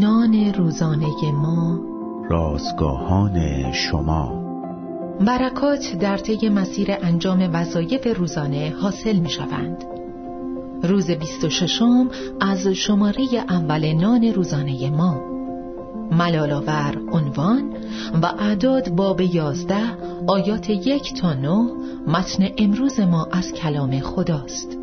نان روزانه ما. رازگاهان شما. برکات در طی مسیر انجام وظایف روزانه حاصل می شوند. روز 26 از شماره اول نان روزانه ما. ملالاور عنوان و اعداد باب یازده آیات یک تا نه متن امروز ما از کلام خداست.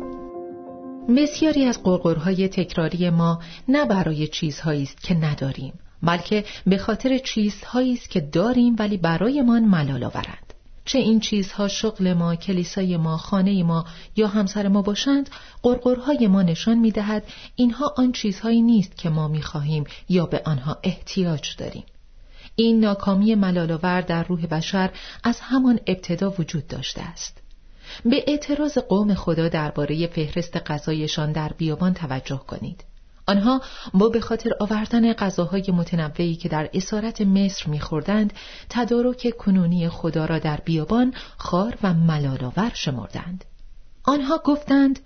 بسیاری از قرقرهای تکراری ما نه برای چیزهایی است که نداریم بلکه به خاطر چیزهایی است که داریم ولی برایمان ملال آورند چه این چیزها شغل ما، کلیسای ما، خانه ما یا همسر ما باشند، قرقرهای ما نشان می دهد اینها آن چیزهایی نیست که ما می خواهیم یا به آنها احتیاج داریم. این ناکامی ملالآور در روح بشر از همان ابتدا وجود داشته است. به اعتراض قوم خدا درباره فهرست غذایشان در بیابان توجه کنید. آنها با به خاطر آوردن غذاهای متنوعی که در اسارت مصر میخوردند تدارک کنونی خدا را در بیابان خار و ملالآور شمردند. آنها گفتند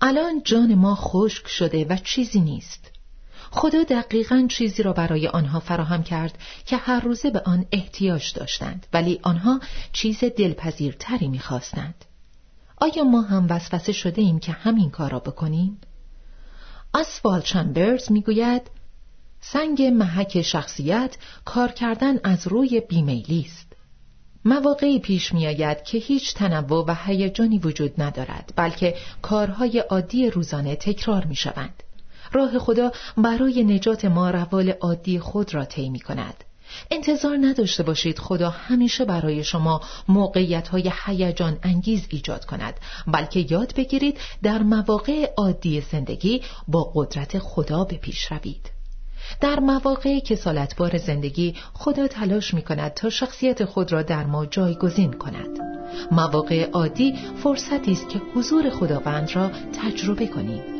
الان جان ما خشک شده و چیزی نیست. خدا دقیقا چیزی را برای آنها فراهم کرد که هر روزه به آن احتیاج داشتند ولی آنها چیز دلپذیرتری می‌خواستند. آیا ما هم وسوسه شده ایم که همین کار را بکنیم؟ اسفال چمبرز می‌گوید سنگ محک شخصیت کار کردن از روی بیمیلی است مواقعی پیش میآید که هیچ تنوع و هیجانی وجود ندارد بلکه کارهای عادی روزانه تکرار می شوند. راه خدا برای نجات ما روال عادی خود را طی می کند انتظار نداشته باشید خدا همیشه برای شما موقعیت های هیجان انگیز ایجاد کند بلکه یاد بگیرید در مواقع عادی زندگی با قدرت خدا به پیش روید. در مواقع کسالتبار زندگی خدا تلاش می کند تا شخصیت خود را در ما جایگزین کند. مواقع عادی فرصتی است که حضور خداوند را تجربه کنید.